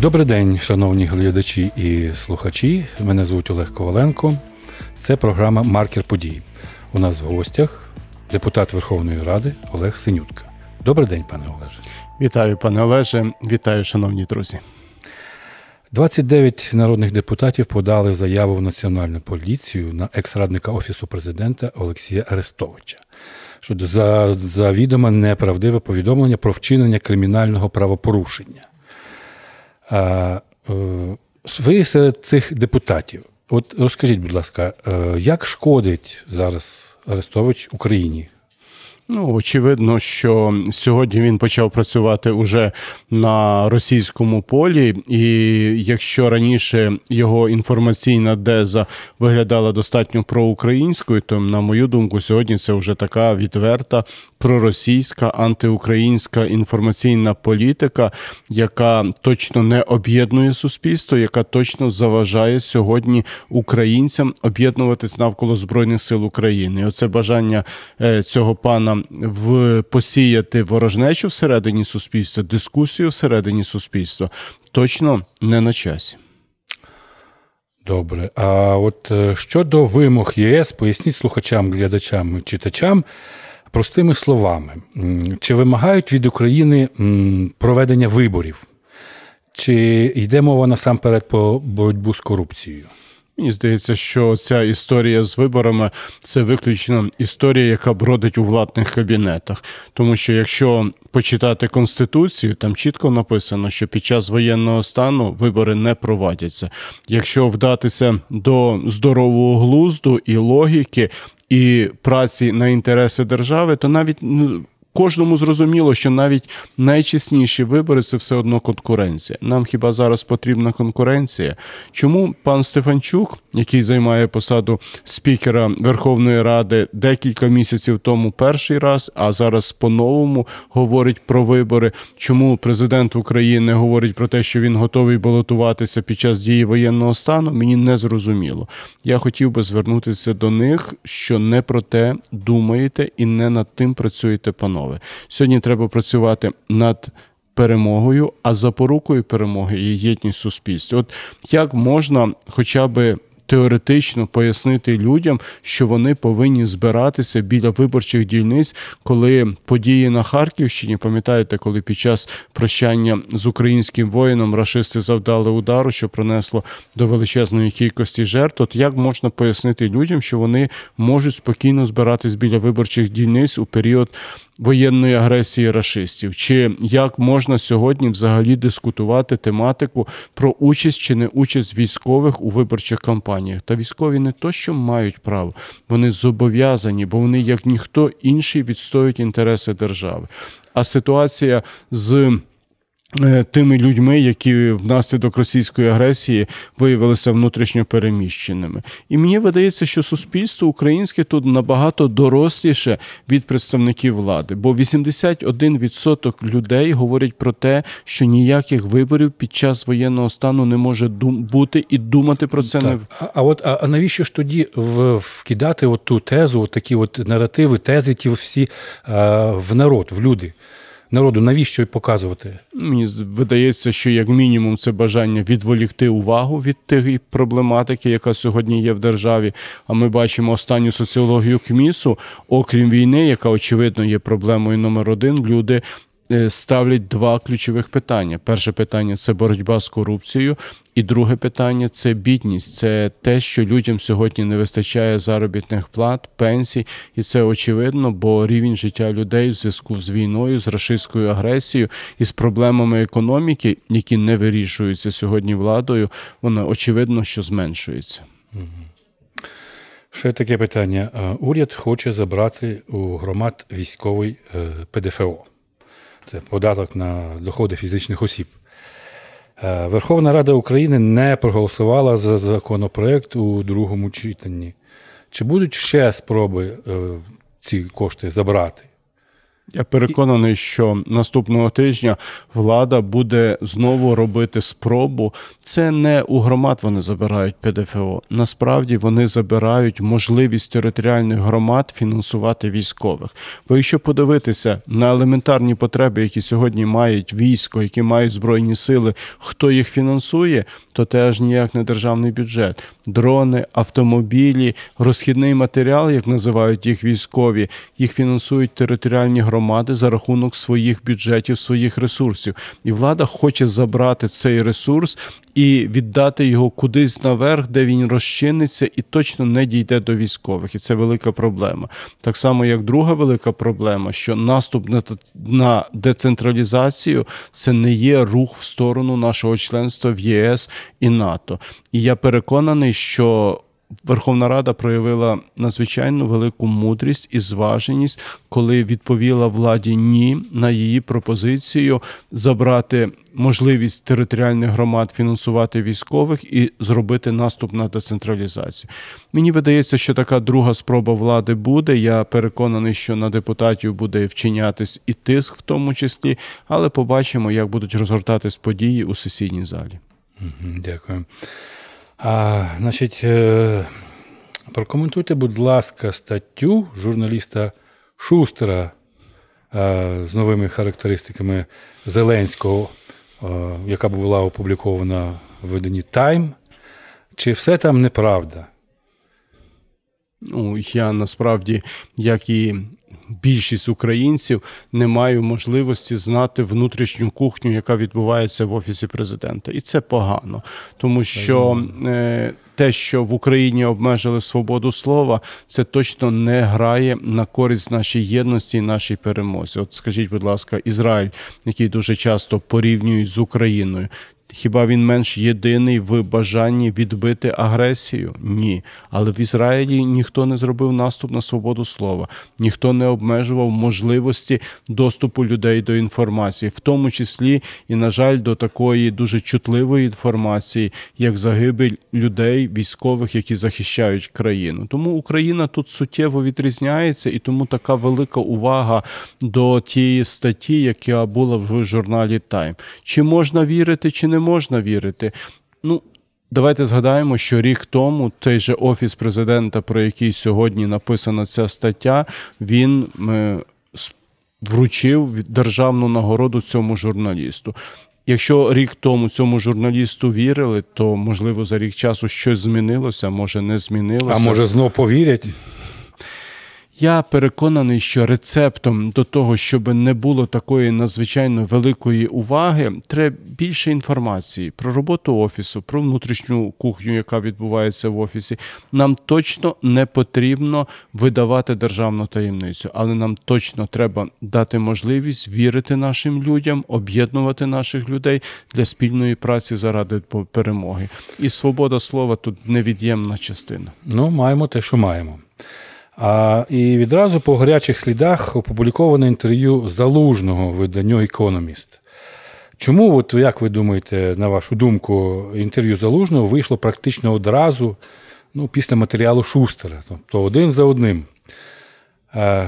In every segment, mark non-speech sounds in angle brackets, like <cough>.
Добрий день, шановні глядачі і слухачі. Мене звуть Олег Коваленко. Це програма Маркер подій. У нас в гостях депутат Верховної Ради Олег Синютка. Добрий день, пане Олеже. Вітаю, пане Олеже. Вітаю, шановні друзі. 29 народних депутатів подали заяву в Національну поліцію на екс-радника Офісу президента Олексія Арестовича щодо за, за відоме неправдиве повідомлення про вчинення кримінального правопорушення. Е, ви серед цих депутатів. От розкажіть, будь ласка, е, як шкодить зараз Арестович Україні? Ну, очевидно, що сьогодні він почав працювати уже на російському полі, і якщо раніше його інформаційна деза виглядала достатньо проукраїнською, то на мою думку, сьогодні це вже така відверта проросійська антиукраїнська інформаційна політика, яка точно не об'єднує суспільство, яка точно заважає сьогодні українцям об'єднуватись навколо збройних сил України. І Оце бажання е, цього пана в посіяти ворожнечу всередині суспільства, дискусію всередині суспільства точно не на часі. Добре. А от е, щодо вимог ЄС, поясніть слухачам, глядачам, читачам простими словами, чи вимагають від України проведення виборів, чи йде мова насамперед про боротьбу з корупцією? Мені здається, що ця історія з виборами це виключно історія, яка бродить у владних кабінетах. Тому що якщо почитати конституцію, там чітко написано, що під час воєнного стану вибори не проводяться. Якщо вдатися до здорового глузду і логіки. І праці на інтереси держави, то навіть ну, Кожному зрозуміло, що навіть найчесніші вибори це все одно конкуренція. Нам хіба зараз потрібна конкуренція? Чому пан Стефанчук, який займає посаду спікера Верховної Ради декілька місяців тому перший раз, а зараз по-новому говорить про вибори? Чому президент України говорить про те, що він готовий балотуватися під час дії воєнного стану? Мені не зрозуміло. Я хотів би звернутися до них, що не про те думаєте і не над тим працюєте, панове основи. Сьогодні треба працювати над перемогою, а запорукою перемоги є єдність суспільства. От як можна хоча би теоретично пояснити людям, що вони повинні збиратися біля виборчих дільниць, коли події на Харківщині, пам'ятаєте, коли під час прощання з українським воїном рашисти завдали удару, що принесло до величезної кількості жертв, от як можна пояснити людям, що вони можуть спокійно збиратись біля виборчих дільниць у період воєнної агресії расистів, чи як можна сьогодні взагалі дискутувати тематику про участь чи не участь військових у виборчих кампаніях? Та військові не то, що мають право, вони зобов'язані, бо вони як ніхто інший відстоюють інтереси держави. А ситуація з тими людьми, які внаслідок російської агресії виявилися внутрішньо переміщеними. І мені видається, що суспільство українське тут набагато доросліше від представників влади, бо 81% людей говорять про те, що ніяких виборів під час воєнного стану не може дум- бути і думати про це так. не а, а от а, навіщо ж тоді вкидати от ту тезу, от такі от наративи, тези ті всі а, в народ, в люди? Народу, навіщо показувати? Мені видається, що як мінімум це бажання відволікти увагу від тієї проблематики, яка сьогодні є в державі. А ми бачимо останню соціологію КМІСу, окрім війни, яка очевидно є проблемою номер один. Люди ставлять два ключових питання. Перше питання це боротьба з корупцією, і друге питання це бідність. Це те, що людям сьогодні не вистачає заробітних плат, пенсій, і це очевидно, бо рівень життя людей в зв'язку з війною, з рашистською агресією і з проблемами економіки, які не вирішуються сьогодні владою, вона очевидно, що зменшується. Ще таке питання. Е, уряд хоче забрати у громад військовий е, ПДФО це податок на доходи фізичних осіб. Е, Верховна Рада України не проголосувала за законопроект у другому читанні. Чи будуть ще спроби е, ці кошти забрати? Я переконаний, що наступного тижня влада буде знову робити спробу. Це не у громад вони забирають ПДФО. Насправді вони забирають можливість територіальних громад фінансувати військових. Бо якщо подивитися на елементарні потреби, які сьогодні мають військо, які мають збройні сили, хто їх фінансує, то теж ніяк не державний бюджет. Дрони, автомобілі, розхідний матеріал, як називають їх військові, їх фінансують територіальні громади громади за рахунок своїх бюджетів, своїх ресурсів. І влада хоче забрати цей ресурс і віддати його кудись наверх, де він розчиниться і точно не дійде до військових. І це велика проблема. Так само, як друга велика проблема, що наступ на децентралізацію це не є рух в сторону нашого членства в ЄС і НАТО. І я переконаний, що Верховна Рада проявила надзвичайно велику мудрість і зваженість, коли відповіла владі ні на її пропозицію забрати можливість територіальних громад фінансувати військових і зробити наступ на децентралізацію. Мені видається, що така друга спроба влади буде. Я переконаний, що на депутатів буде вчинятись і тиск, в тому числі, але побачимо, як будуть розгортатись події у сесійній залі. Дякую. А, Значить, е, прокоментуйте, будь ласка, статтю журналіста Шустера е, з новими характеристиками Зеленського, е, яка була опублікована в виданні Тайм. Чи все там неправда? Ну, я насправді, як і більшість українців, не маю можливості знати внутрішню кухню, яка відбувається в офісі президента, і це погано, тому що е, те, що в Україні обмежили свободу слова, це точно не грає на користь нашій єдності і нашій перемозі. От скажіть, будь ласка, Ізраїль, який дуже часто порівнюють з Україною. Хіба він менш єдиний в бажанні відбити агресію? Ні. Але в Ізраїлі ніхто не зробив наступ на свободу слова, ніхто не обмежував можливості доступу людей до інформації, в тому числі і, на жаль, до такої дуже чутливої інформації, як загибель людей, військових, які захищають країну. Тому Україна тут суттєво відрізняється, і тому така велика увага до тієї статті, яка була в журналі Тайм. Чи можна вірити, чи не можна вірити. Ну, давайте згадаємо, що рік тому той же офіс президента, про який сьогодні написана ця стаття, він е, вручив державну нагороду цьому журналісту. Якщо рік тому цьому журналісту вірили, то можливо за рік часу щось змінилося, може не змінилося. А може знов повірять? Я переконаний, що рецептом до того, щоб не було такої надзвичайно великої уваги, треба більше інформації про роботу офісу, про внутрішню кухню, яка відбувається в офісі. Нам точно не потрібно видавати державну таємницю, але нам точно треба дати можливість вірити нашим людям, об'єднувати наших людей для спільної праці заради перемоги. І свобода слова тут невід'ємна частина. Ну, маємо те, що маємо. А, І відразу по гарячих слідах опубліковане інтерв'ю залужного виданню Економіст. Чому, от, як ви думаєте, на вашу думку, інтерв'ю залужного вийшло практично одразу ну, після матеріалу Шустера, тобто один за одним?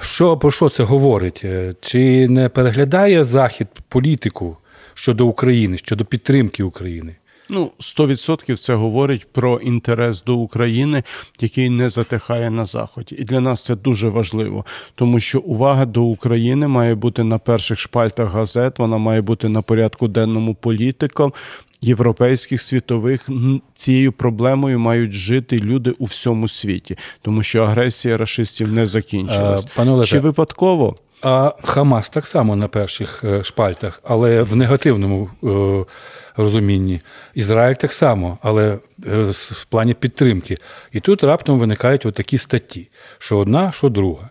Що, Про що це говорить? Е, чи не переглядає Захід політику щодо України, щодо підтримки України? Ну, 100% це говорить про інтерес до України, який не затихає на заході, і для нас це дуже важливо, тому що увага до України має бути на перших шпальтах газет. Вона має бути на порядку денному політикам. Європейських світових цією проблемою мають жити люди у всьому світі, тому що агресія расистів не закінчилась. Пане Чи випадково? А Хамас так само на перших е, шпальтах, але в негативному е, розумінні. Ізраїль так само, але е, в плані підтримки. І тут раптом виникають такі статті: що одна, що друга.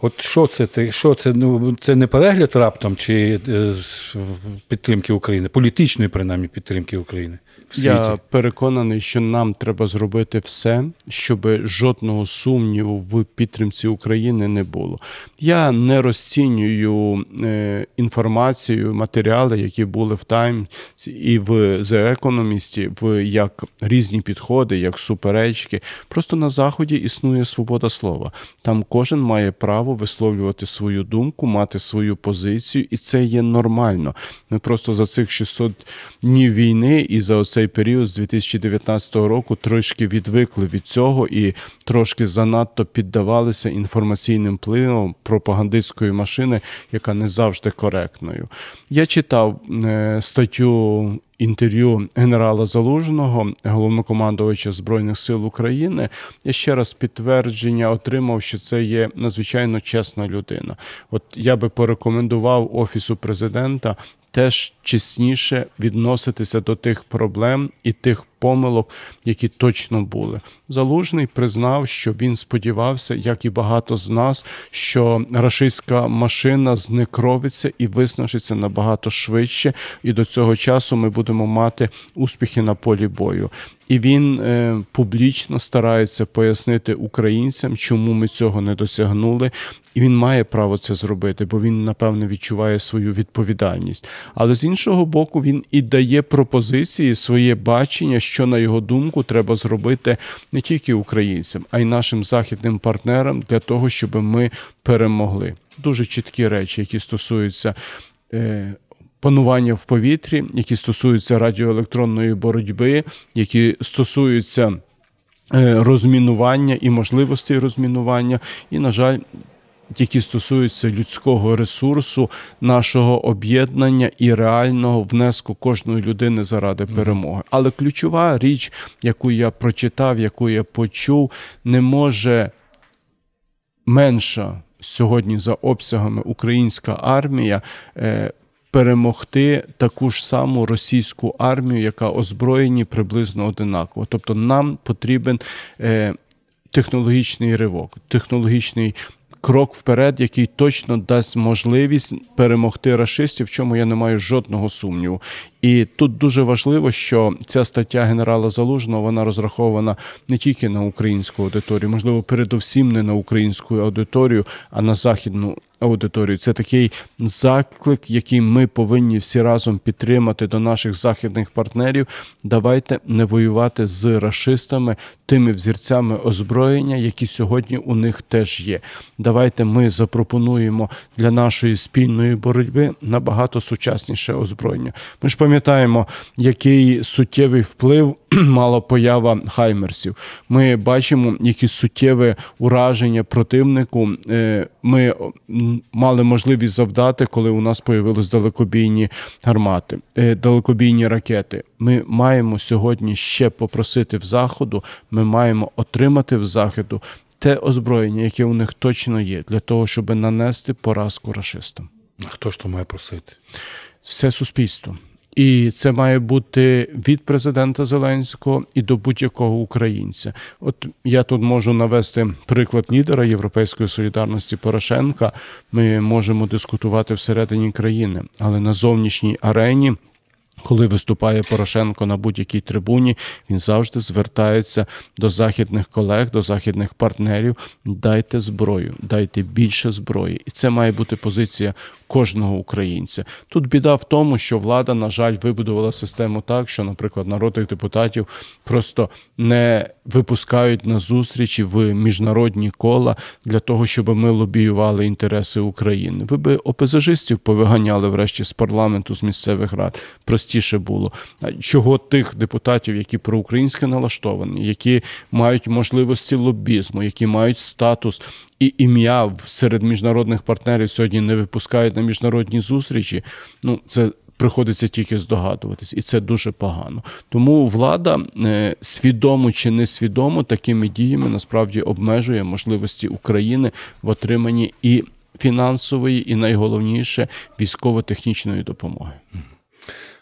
От що це що це? Ну це не перегляд раптом чи підтримки України, політичної принаймні підтримки України світі? Я переконаний, що нам треба зробити все, щоб жодного сумніву в підтримці України не було. Я не розцінюю е, інформацію, матеріали, які були в Таймс і в The Economist, в як різні підходи, як суперечки. Просто на заході існує свобода слова. Там кожен має право висловлювати свою думку, мати свою позицію, і це є нормально. Ми просто за цих 600 днів війни і за цей період з 2019 року трошки відвикли від цього і трошки занадто піддавалися інформаційним впливом пропагандистської машини, яка не завжди коректною. Я читав е, статтю інтерв'ю генерала Залужного, головнокомандувача Збройних сил України, я ще раз підтвердження отримав, що це є надзвичайно чесна людина. От я би порекомендував офісу президента теж чесніше відноситися до тих проблем і тих помилок, які точно були. Залужний признав, що він сподівався, як і багато з нас, що рашистська машина зникровиться і виснажиться набагато швидше, і до цього часу ми будемо мати успіхи на полі бою. І він е, публічно старається пояснити українцям, чому ми цього не досягнули, і він має право це зробити, бо він напевно відчуває свою відповідальність. Але з іншого боку, він і дає пропозиції, своє бачення, що на його думку треба зробити не тільки українцям, а й нашим західним партнерам для того, щоб ми перемогли. Дуже чіткі речі, які стосуються. Е, панування в повітрі, які стосуються радіоелектронної боротьби, які стосуються е, розмінування і можливостей розмінування, і, на жаль, які стосуються людського ресурсу, нашого об'єднання і реального внеску кожної людини заради перемоги. Але ключова річ, яку я прочитав, яку я почув, не може менша сьогодні за обсягами українська армія. Е, перемогти таку ж саму російську армію, яка озброєні приблизно одинаково. Тобто нам потрібен е, технологічний ривок, технологічний. Крок вперед, який точно дасть можливість перемогти расистів, в чому я не маю жодного сумніву. І тут дуже важливо, що ця стаття генерала Залужного вона розрахована не тільки на українську аудиторію, можливо, передовсім не на українську аудиторію, а на західну аудиторію. Це такий заклик, який ми повинні всі разом підтримати до наших західних партнерів. Давайте не воювати з расистами, тими взірцями озброєння, які сьогодні у них теж є. Давайте ми запропонуємо для нашої спільної боротьби набагато сучасніше озброєння. Ми ж пам'ятаємо, який суттєвий вплив <clears throat> мала поява хаймерсів. Ми бачимо, які суттєве ураження противнику. Е, ми мали можливість завдати, коли у нас появились далекобійні гармати, е, далекобійні ракети. Ми маємо сьогодні ще попросити в заходу. Ми маємо отримати в заходу те озброєння, яке у них точно є, для того, щоб нанести поразку рашистам. А хто ж то має просити? Все суспільство. І це має бути від президента Зеленського і до будь-якого українця. От я тут можу навести приклад лідера Європейської солідарності Порошенка. Ми можемо дискутувати всередині країни, але на зовнішній арені. Коли виступає Порошенко на будь-якій трибуні, він завжди звертається до західних колег, до західних партнерів. Дайте зброю, дайте більше зброї, і це має бути позиція кожного українця. Тут біда в тому, що влада, на жаль, вибудувала систему так, що, наприклад, народних депутатів просто не випускають на зустрічі в міжнародні кола для того, щоб ми лобіювали інтереси України. Ви би ОПЗЖистів повиганяли врешті з парламенту з місцевих рад. Простіше було. Чого тих депутатів, які проукраїнське налаштовані, які мають можливості лобізму, які мають статус і ім'я серед міжнародних партнерів сьогодні не випускають на міжнародні зустрічі. Ну це. Приходиться тільки здогадуватись, і це дуже погано. Тому влада е, свідомо чи несвідомо такими діями насправді обмежує можливості України в отриманні і фінансової, і найголовніше військово-технічної допомоги.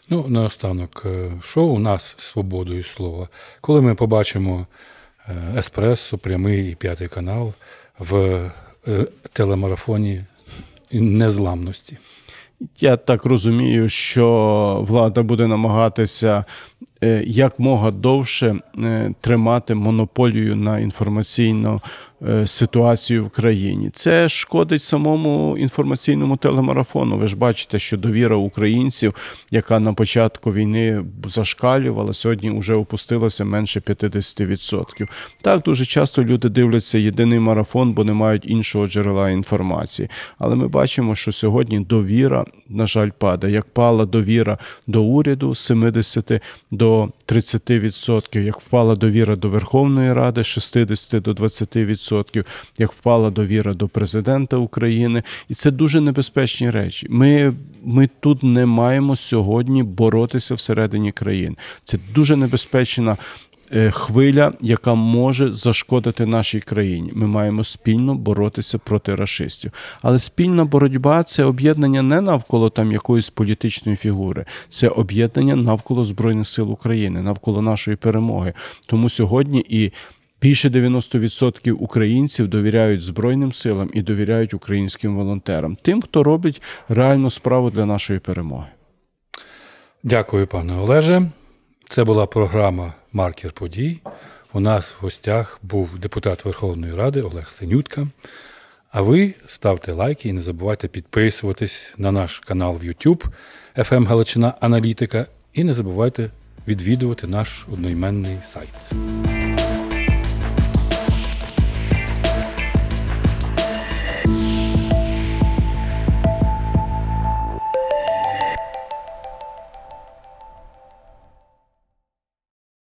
Ну наостанок, шоу що у нас з свободою слова, коли ми побачимо е, еспресо, прямий і п'ятий канал в е, телемарафоні незламності. Я так розумію, що влада буде намагатися е, як мога довше е, тримати монополію на інформаційно е, ситуацію в країні. Це шкодить самому інформаційному телемарафону. Ви ж бачите, що довіра українців, яка на початку війни зашкалювала, сьогодні вже опустилася менше 50%. Так дуже часто люди дивляться єдиний марафон, бо не мають іншого джерела інформації. Але ми бачимо, що сьогодні довіра, на жаль, падає. Як пала довіра до уряду з 70 до 30%, як впала довіра до Верховної Ради з 60 до 20%, як впала довіра до президента України, і це дуже небезпечні речі. Ми, ми тут не маємо сьогодні боротися всередині країн. Це дуже небезпечна. Е, Хвиля, яка може зашкодити нашій країні, ми маємо спільно боротися проти рашистів. Але спільна боротьба це об'єднання не навколо там якоїсь політичної фігури, це об'єднання навколо збройних сил України, навколо нашої перемоги. Тому сьогодні і Більше 90% українців довіряють Збройним силам і довіряють українським волонтерам, тим, хто робить реальну справу для нашої перемоги. Дякую, пане Олеже. Це була програма Маркер подій. У нас в гостях був депутат Верховної Ради Олег Синютка. А ви ставте лайки і не забувайте підписуватись на наш канал в YouTube FM Галичина Аналітика і не забувайте відвідувати наш одноіменний сайт.